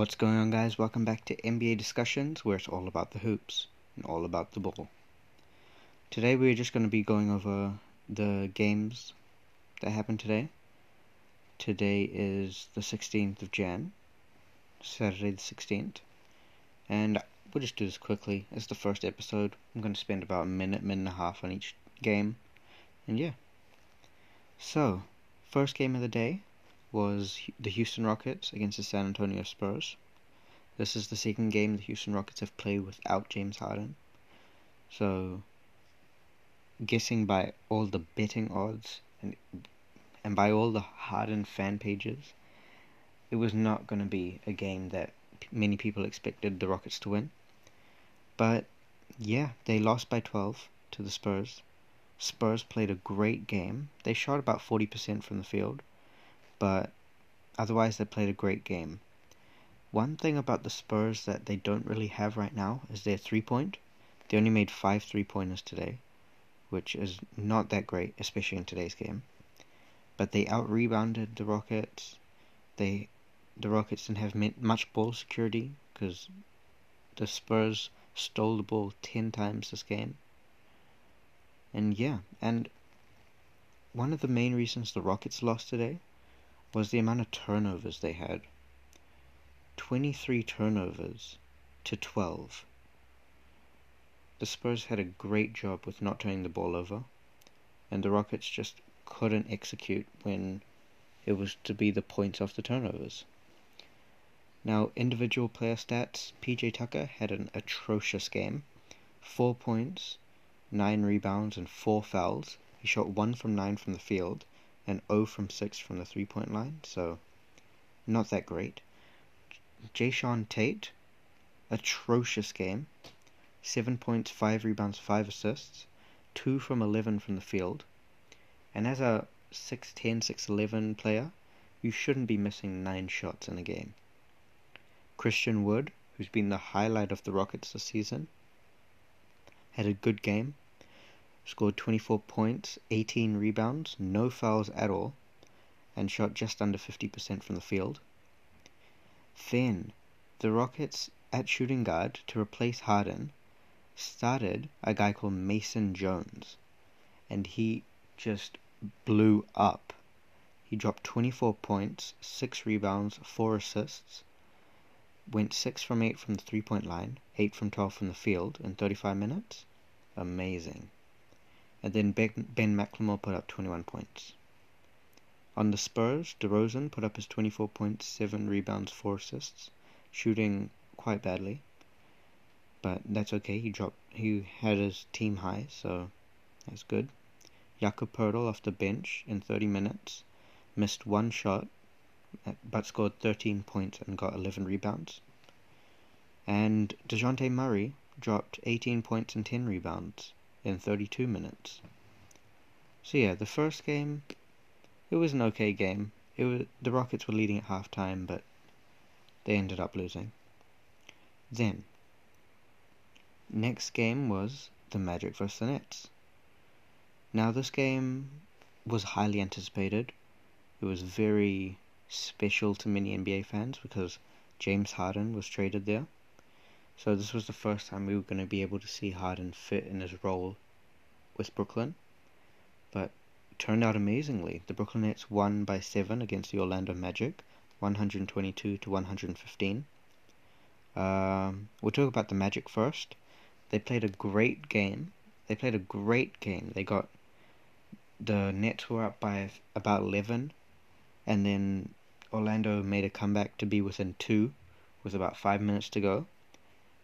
What's going on, guys? Welcome back to NBA Discussions, where it's all about the hoops and all about the ball. Today, we're just going to be going over the games that happened today. Today is the 16th of Jan, Saturday the 16th, and we'll just do this quickly. It's the first episode. I'm going to spend about a minute, minute and a half on each game, and yeah. So, first game of the day was the Houston Rockets against the San Antonio Spurs. This is the second game the Houston Rockets have played without James Harden. So, guessing by all the betting odds and and by all the Harden fan pages, it was not going to be a game that many people expected the Rockets to win. But yeah, they lost by 12 to the Spurs. Spurs played a great game. They shot about 40% from the field but otherwise they played a great game. One thing about the Spurs that they don't really have right now is their three point. They only made five three pointers today, which is not that great, especially in today's game. But they out rebounded the Rockets. They the Rockets didn't have much ball security because the Spurs stole the ball ten times this game. And yeah, and one of the main reasons the Rockets lost today was the amount of turnovers they had. 23 turnovers to 12. The Spurs had a great job with not turning the ball over, and the Rockets just couldn't execute when it was to be the points off the turnovers. Now, individual player stats PJ Tucker had an atrocious game 4 points, 9 rebounds, and 4 fouls. He shot 1 from 9 from the field and 0 from 6 from the three point line, so not that great. Jae'Sean Tate, atrocious game. 7 points, 5 rebounds, 5 assists, 2 from 11 from the field. And as a 6'10, 6'11 player, you shouldn't be missing 9 shots in a game. Christian Wood, who's been the highlight of the Rockets this season, had a good game scored 24 points, 18 rebounds, no fouls at all, and shot just under 50% from the field. Then, the Rockets at shooting guard to replace Harden started a guy called Mason Jones, and he just blew up. He dropped 24 points, 6 rebounds, 4 assists, went 6 from 8 from the three point line, 8 from 12 from the field in 35 minutes. Amazing and then Ben McLemore put up 21 points. On the Spurs, DeRozan put up his 24 points, 7 rebounds, 4 assists, shooting quite badly. But that's okay. He dropped. He had his team high, so that's good. Jakob Poeltl off the bench in 30 minutes, missed one shot, uh, but scored 13 points and got 11 rebounds. And Dejounte Murray dropped 18 points and 10 rebounds in 32 minutes. So yeah, the first game, it was an okay game. It was the Rockets were leading at halftime, but they ended up losing. Then, next game was the Magic vs the Nets. Now this game was highly anticipated. It was very special to many NBA fans because James Harden was traded there. So this was the first time we were going to be able to see Harden fit in his role with Brooklyn. But turned out amazingly. The Brooklyn Nets won by 7 against the Orlando Magic, 122 to 115. Um, we'll talk about the Magic first. They played a great game. They played a great game. They got the Nets were up by about 11 and then Orlando made a comeback to be within 2 with about 5 minutes to go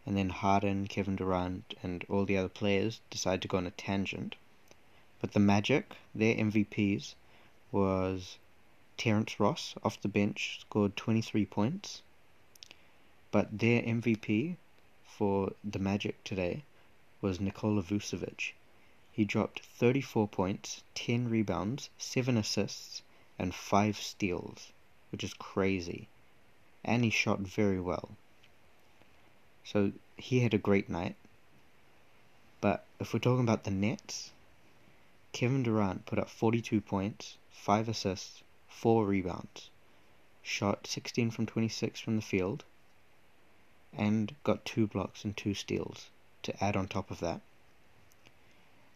and then Harden, Kevin Durant, and all the other players decide to go on a tangent. But the Magic, their MVPs, was Terrence Ross off the bench, scored 23 points. But their MVP for the Magic today was Nikola Vucevic. He dropped 34 points, 10 rebounds, 7 assists, and 5 steals, which is crazy. And he shot very well. So he had a great night. But if we're talking about the Nets, Kevin Durant put up 42 points, 5 assists, 4 rebounds, shot 16 from 26 from the field, and got two blocks and two steals to add on top of that.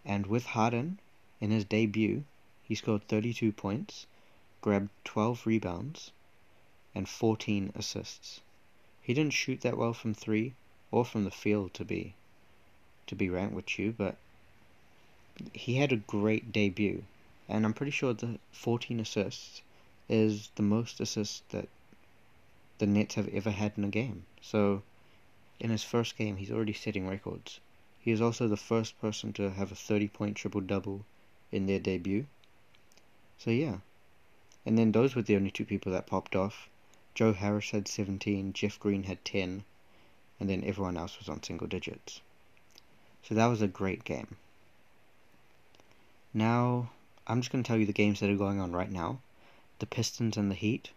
And with Harden, in his debut, he scored 32 points, grabbed 12 rebounds, and 14 assists. He didn't shoot that well from three or from the field to be to be ranked with you, but he had a great debut, and I'm pretty sure the 14 assists is the most assists that the Nets have ever had in a game. So, in his first game, he's already setting records. He is also the first person to have a 30 point triple double in their debut. So, yeah. And then those were the only two people that popped off. Joe Harris had 17, Jeff Green had 10, and then everyone else was on single digits. So that was a great game. Now, I'm just going to tell you the games that are going on right now. The Pistons and the Heat.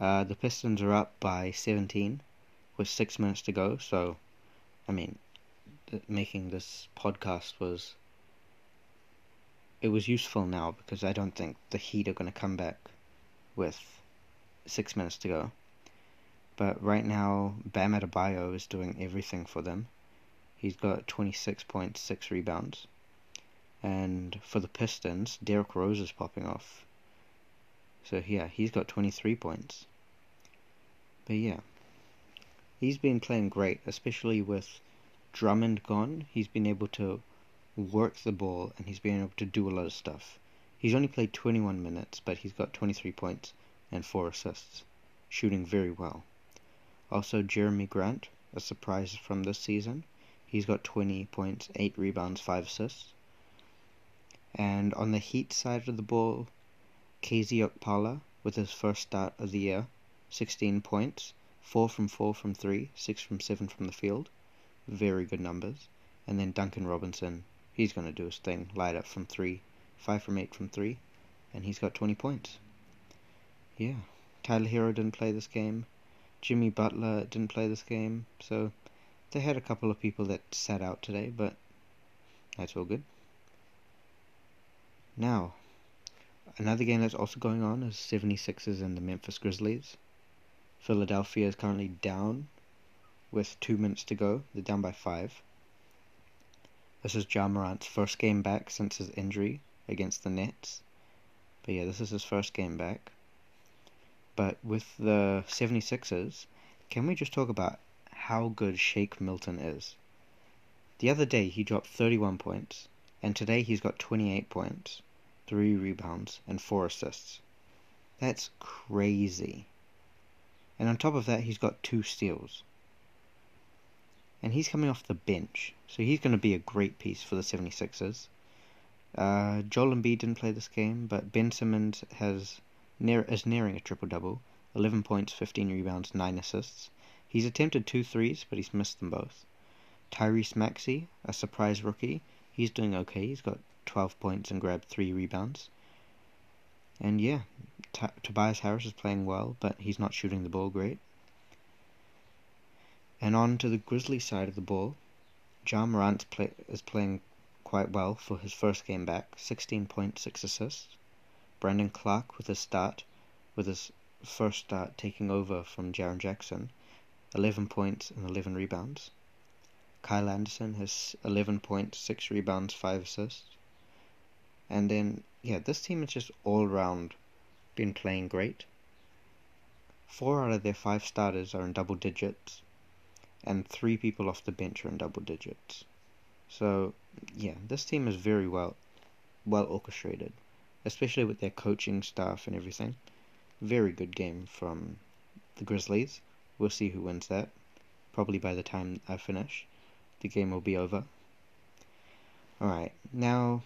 Uh, the Pistons are up by 17 with six minutes to go. So, I mean, making this podcast was it was useful now because I don't think the Heat are going to come back with six minutes to go. But right now, Bam Adebayo is doing everything for them. He's got 26 points, 6 rebounds. And for the Pistons, Derrick Rose is popping off. So yeah, he's got 23 points. But yeah, he's been playing great, especially with Drummond gone. He's been able to work the ball and he's been able to do a lot of stuff. He's only played 21 minutes, but he's got 23 points and 4 assists, shooting very well. Also, Jerami Grant, a surprise from this season. He's got 20 points, 8 rebounds, 5 assists. And on the Heat side of the ball, KZ Okpala with his first start of the year, 16 points, 4 from 4 from 3, 6 from 7 from the field. Very good numbers. And then Duncan Robinson, he's going to do his thing, light up from 3, 5 from 8 from 3, and he's got 20 points. Yeah, Tyler Herro didn't play this game. Jimmy Butler didn't play this game, so they had a couple of people that sat out today, but that's all good. Now, another game that's also going on is 76ers and the Memphis Grizzlies. Philadelphia is currently down with two minutes to go. They're down by five. This is Ja Morant's first game back since his injury against the Nets. But yeah, this is his first game back. But with the 76ers, can we just talk about how good Shake Milton is? The other day he dropped 31 points, and today he's got 28 points, 3 rebounds, and 4 assists. That's crazy. And on top of that, he's got 2 steals. And he's coming off the bench, so he's going to be a great piece for the 76ers. Uh, Joel Embiid didn't play this game, but Ben Simmons has near, is nearing a triple double 11 points, 15 rebounds, 9 assists. He's attempted two threes, but he's missed them both. Tyrese Maxey, a surprise rookie, he's doing okay. He's got 12 points and grabbed 3 rebounds. And yeah, T- Tobias Harris is playing well, but he's not shooting the ball great. And on to the Grizzly side of the ball, Ja Morant play, is playing quite well for his first game back, 16 points, 6 assists. Brandon Clarke with his start, with his first start taking over from Jaren Jackson, 11 points and 11 rebounds. Kyle Anderson has 11 points, 6 rebounds, 5 assists. And then, yeah, this team has just all around been playing great. Four out of their five starters are in double digits, and three people off the bench are in double digits. So, yeah, this team is very well well orchestrated especially with their coaching staff and everything. Very good game from the Grizzlies. We'll see who wins that. Probably by the time I finish, the game will be over. Alright, now,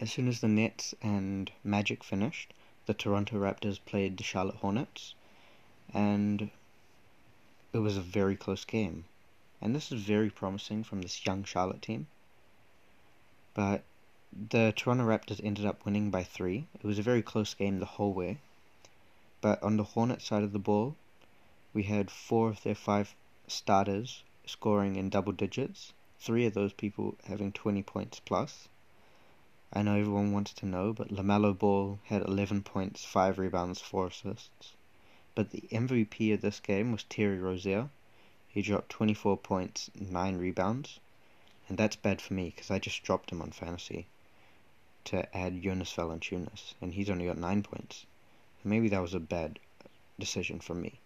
as soon as the Nets and Magic finished, the Toronto Raptors played the Charlotte Hornets, and it was a very close game. And this is very promising from this young Charlotte team. But the Toronto Raptors ended up winning by three. It was a very close game the whole way. But on the Hornets side of the ball, we had four of their five starters scoring in double digits, three of those people having 20 points plus. I know everyone wants to know, but LaMelo Ball had 11 points, 5 rebounds, 4 assists. But the MVP of this game was Terry Rozier. He dropped 24 points, 9 rebounds. And that's bad for me because I just dropped him on fantasy to add Jonas Valanciunas, and he's only got 9 points. Maybe that was a bad decision from me.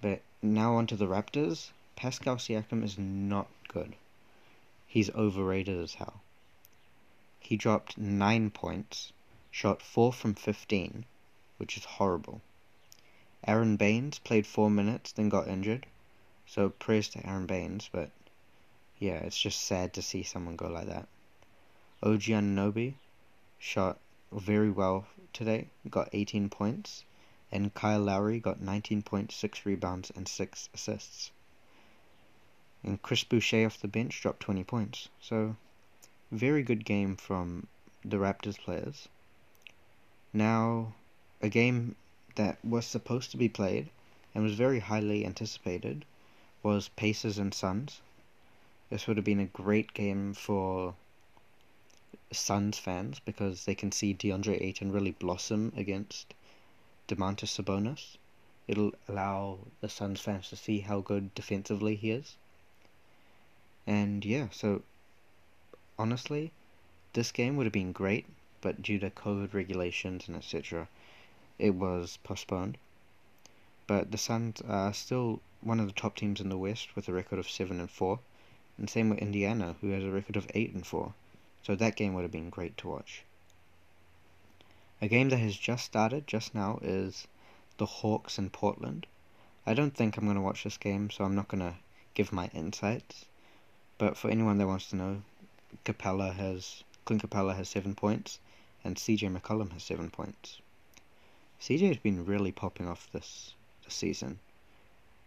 But now on to the Raptors. Pascal Siakam is not good. He's overrated as hell. He dropped 9 points, shot 4 from 15, which is horrible. Aron Baynes played 4 minutes, then got injured. So praise to Aron Baynes, but yeah, it's just sad to see someone go like that. OG Anunoby shot very well today, got 18 points, and Kyle Lowry got 19 points, 6 rebounds, and 6 assists. And Chris Boucher off the bench dropped 20 points. So, very good game from the Raptors players. Now, a game that was supposed to be played and was very highly anticipated was Pacers and Suns. This would have been a great game for Suns fans because they can see DeAndre Ayton really blossom against Domantas Sabonis. It'll allow the Suns fans to see how good defensively he is. And yeah, so honestly, this game would have been great, but due to COVID regulations and etc., it was postponed. But the Suns are still one of the top teams in the West with a record of seven and four, and same with Indiana, who has a record of eight and four. So that game would have been great to watch. A game that has just started just now is the Hawks in Portland. I don't think I'm going to watch this game, so I'm not going to give my insights. But for anyone that wants to know, Capela has Clint Capela has seven points, and CJ McCollum has seven points. CJ has been really popping off this this season,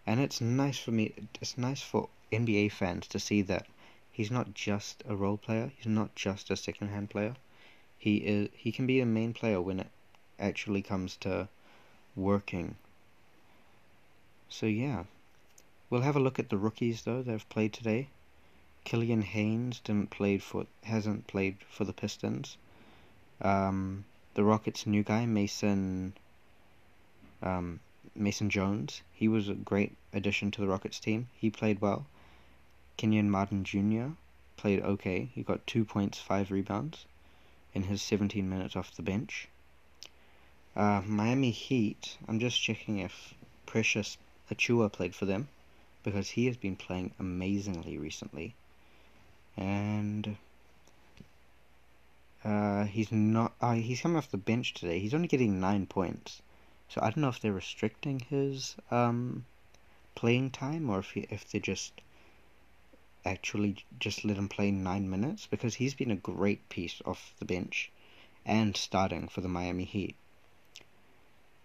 and it's nice for me. It's nice for NBA fans to see that he's not just a role player. He's not just a second-hand player. He is. He can be a main player when it actually comes to working. So yeah, we'll have a look at the rookies though that have played today. Killian Haynes didn't played for hasn't played for the Pistons. Um, the Rockets' new guy Mason um, Mason Jones. He was a great addition to the Rockets team. He played well. Kenyon Martin Jr. played okay. He got two points, five rebounds in his 17 minutes off the bench. Uh, Miami Heat. I'm just checking if Precious Achiuwa played for them because he has been playing amazingly recently and uh, he's not. Uh, he's coming off the bench today. He's only getting nine points, so I don't know if they're restricting his um, playing time or if he, if they just actually just let him play nine minutes because he's been a great piece off the bench and starting for the Miami Heat.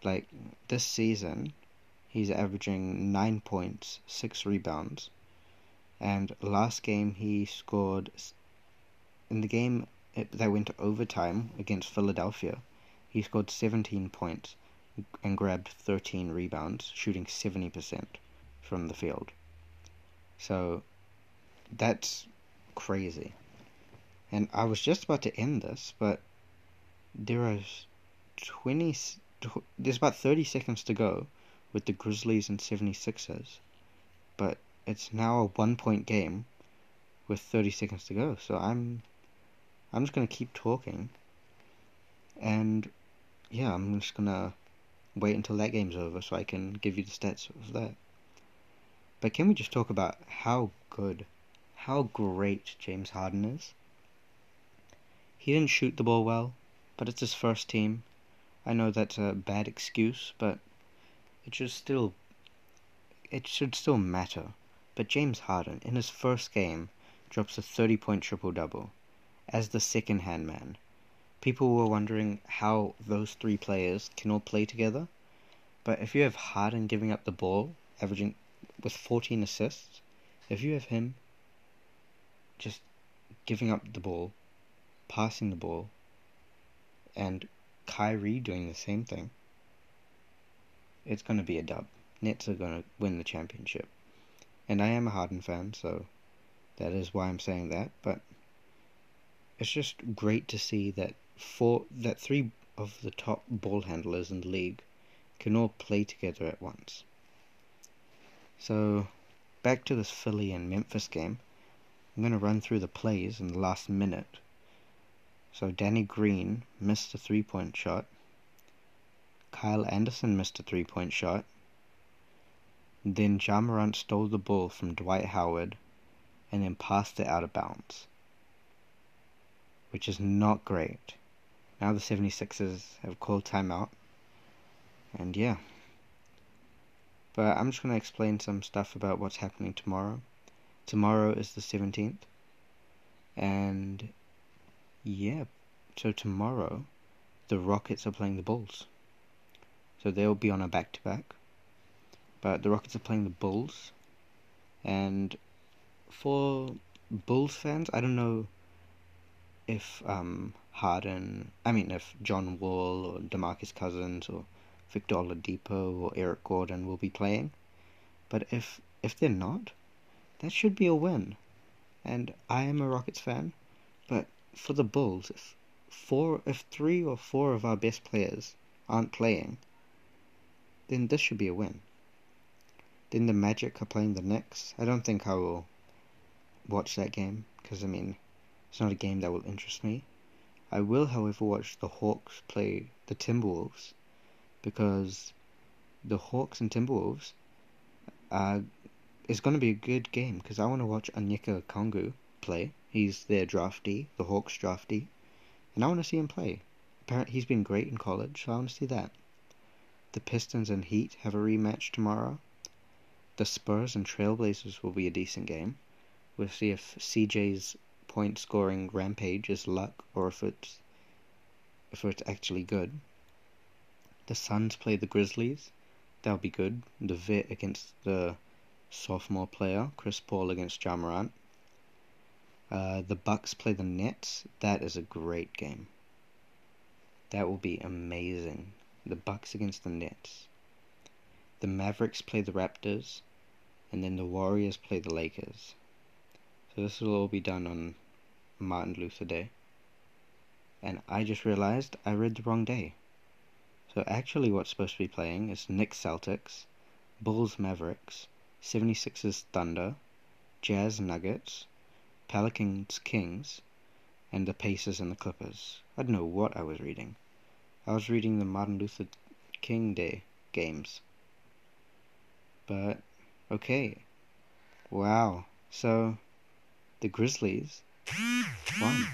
Like this season, he's averaging nine points, six rebounds, and last game he scored in the game that went to overtime against Philadelphia. He scored 17 points and grabbed 13 rebounds, shooting 70% from the field. So that's crazy. And I was just about to end this, but there are 20 there's about 30 seconds to go with the Grizzlies and 76ers. But it's now a one point game with 30 seconds to go. So I'm I'm just going to keep talking. And yeah, I'm just going to wait until that game's over so I can give you the stats of that. But can we just talk about how good, how great James Harden is? He didn't shoot the ball well, but it's his first team. I know that's a bad excuse, but it should still it should still matter but James Harden, in his first game, drops a 30 point triple double as the second hand man. People were wondering how those three players can all play together. But if you have Harden giving up the ball, averaging with 14 assists, if you have him just giving up the ball, passing the ball, and Kyrie doing the same thing, it's going to be a dub. Nets are going to win the championship. And I am a Harden fan, so that is why I'm saying that. But it's just great to see that four, that three of the top ball handlers in the league can all play together at once. So, back to this Philly and Memphis game. I'm going to run through the plays in the last minute. So, Danny Green missed a three point shot. Kyle Anderson missed a three point shot. Then Ja Morant stole the ball from Dwight Howard and then passed it out of bounds, which is not great. Now the 76ers have called timeout, and yeah. But I'm just going to explain some stuff about what's happening tomorrow. Tomorrow is the 17th, and yeah, so tomorrow the Rockets are playing the Bulls. So they'll be on a back to back but the Rockets are playing the Bulls. And for Bulls fans, I don't know if um, Harden, I mean, if John Wall or Demarcus Cousins or Victor Oladipo or Eric Gordon will be playing. But if if they're not, that should be a win. And I am a Rockets fan, but for the Bulls, if four, if three or four of our best players aren't playing, then this should be a win. Then the Magic are playing the Knicks. I don't think I will watch that game because I mean, it's not a game that will interest me. I will, however, watch the Hawks play the Timberwolves because the Hawks and Timberwolves uh, is going to be a good game because I want to watch Onyeka Okongwu play. He's their draftee, the Hawks draftee, and I want to see him play. Apparently, he's been great in college, so I want to see that. The Pistons and Heat have a rematch tomorrow. The Spurs and Trailblazers will be a decent game. We'll see if CJ's point scoring rampage is luck or if it's if it's actually good. The Suns play the Grizzlies. That'll be good. The Vit against the sophomore player. Chris Paul against Morant. Uh, the Bucks play the Nets. That is a great game. That will be amazing. The Bucks against the Nets. The Mavericks play the Raptors and then the Warriors play the Lakers. So this will all be done on Martin Luther Day. And I just realized I read the wrong day. So actually what's supposed to be playing is Knicks Celtics, Bulls Mavericks, 76ers Thunder, Jazz Nuggets, Pelicans Kings, and the Pacers and the Clippers. I don't know what I was reading. I was reading the Martin Luther King Day games. But Okay. Wow. So, the Grizzlies won.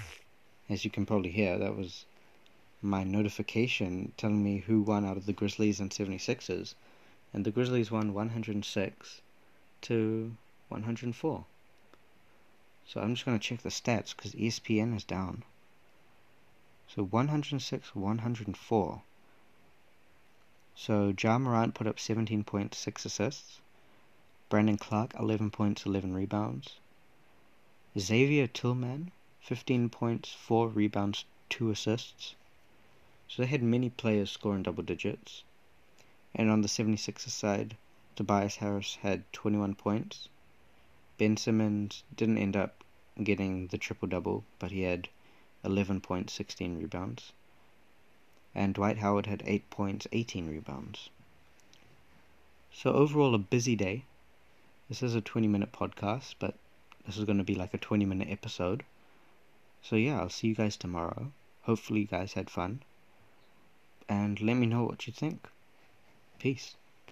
As you can probably hear, that was my notification telling me who won out of the Grizzlies and 76ers. And the Grizzlies won 106 to 104. So I'm just going to check the stats because ESPN is down. So 106, 104. So Ja Morant put up 17.6 assists. Brandon Clarke, 11 points, 11 rebounds. Xavier Tillman, 15 points, 4 rebounds, 2 assists. So they had many players scoring double digits. And on the 76ers side, Tobias Harris had 21 points. Ben Simmons didn't end up getting the triple double, but he had 11 points, 16 rebounds. And Dwight Howard had 8 points, 18 rebounds. So overall, a busy day this is a 20 minute podcast, but this is going to be like a 20 minute episode. So, yeah, I'll see you guys tomorrow. Hopefully, you guys had fun. And let me know what you think. Peace.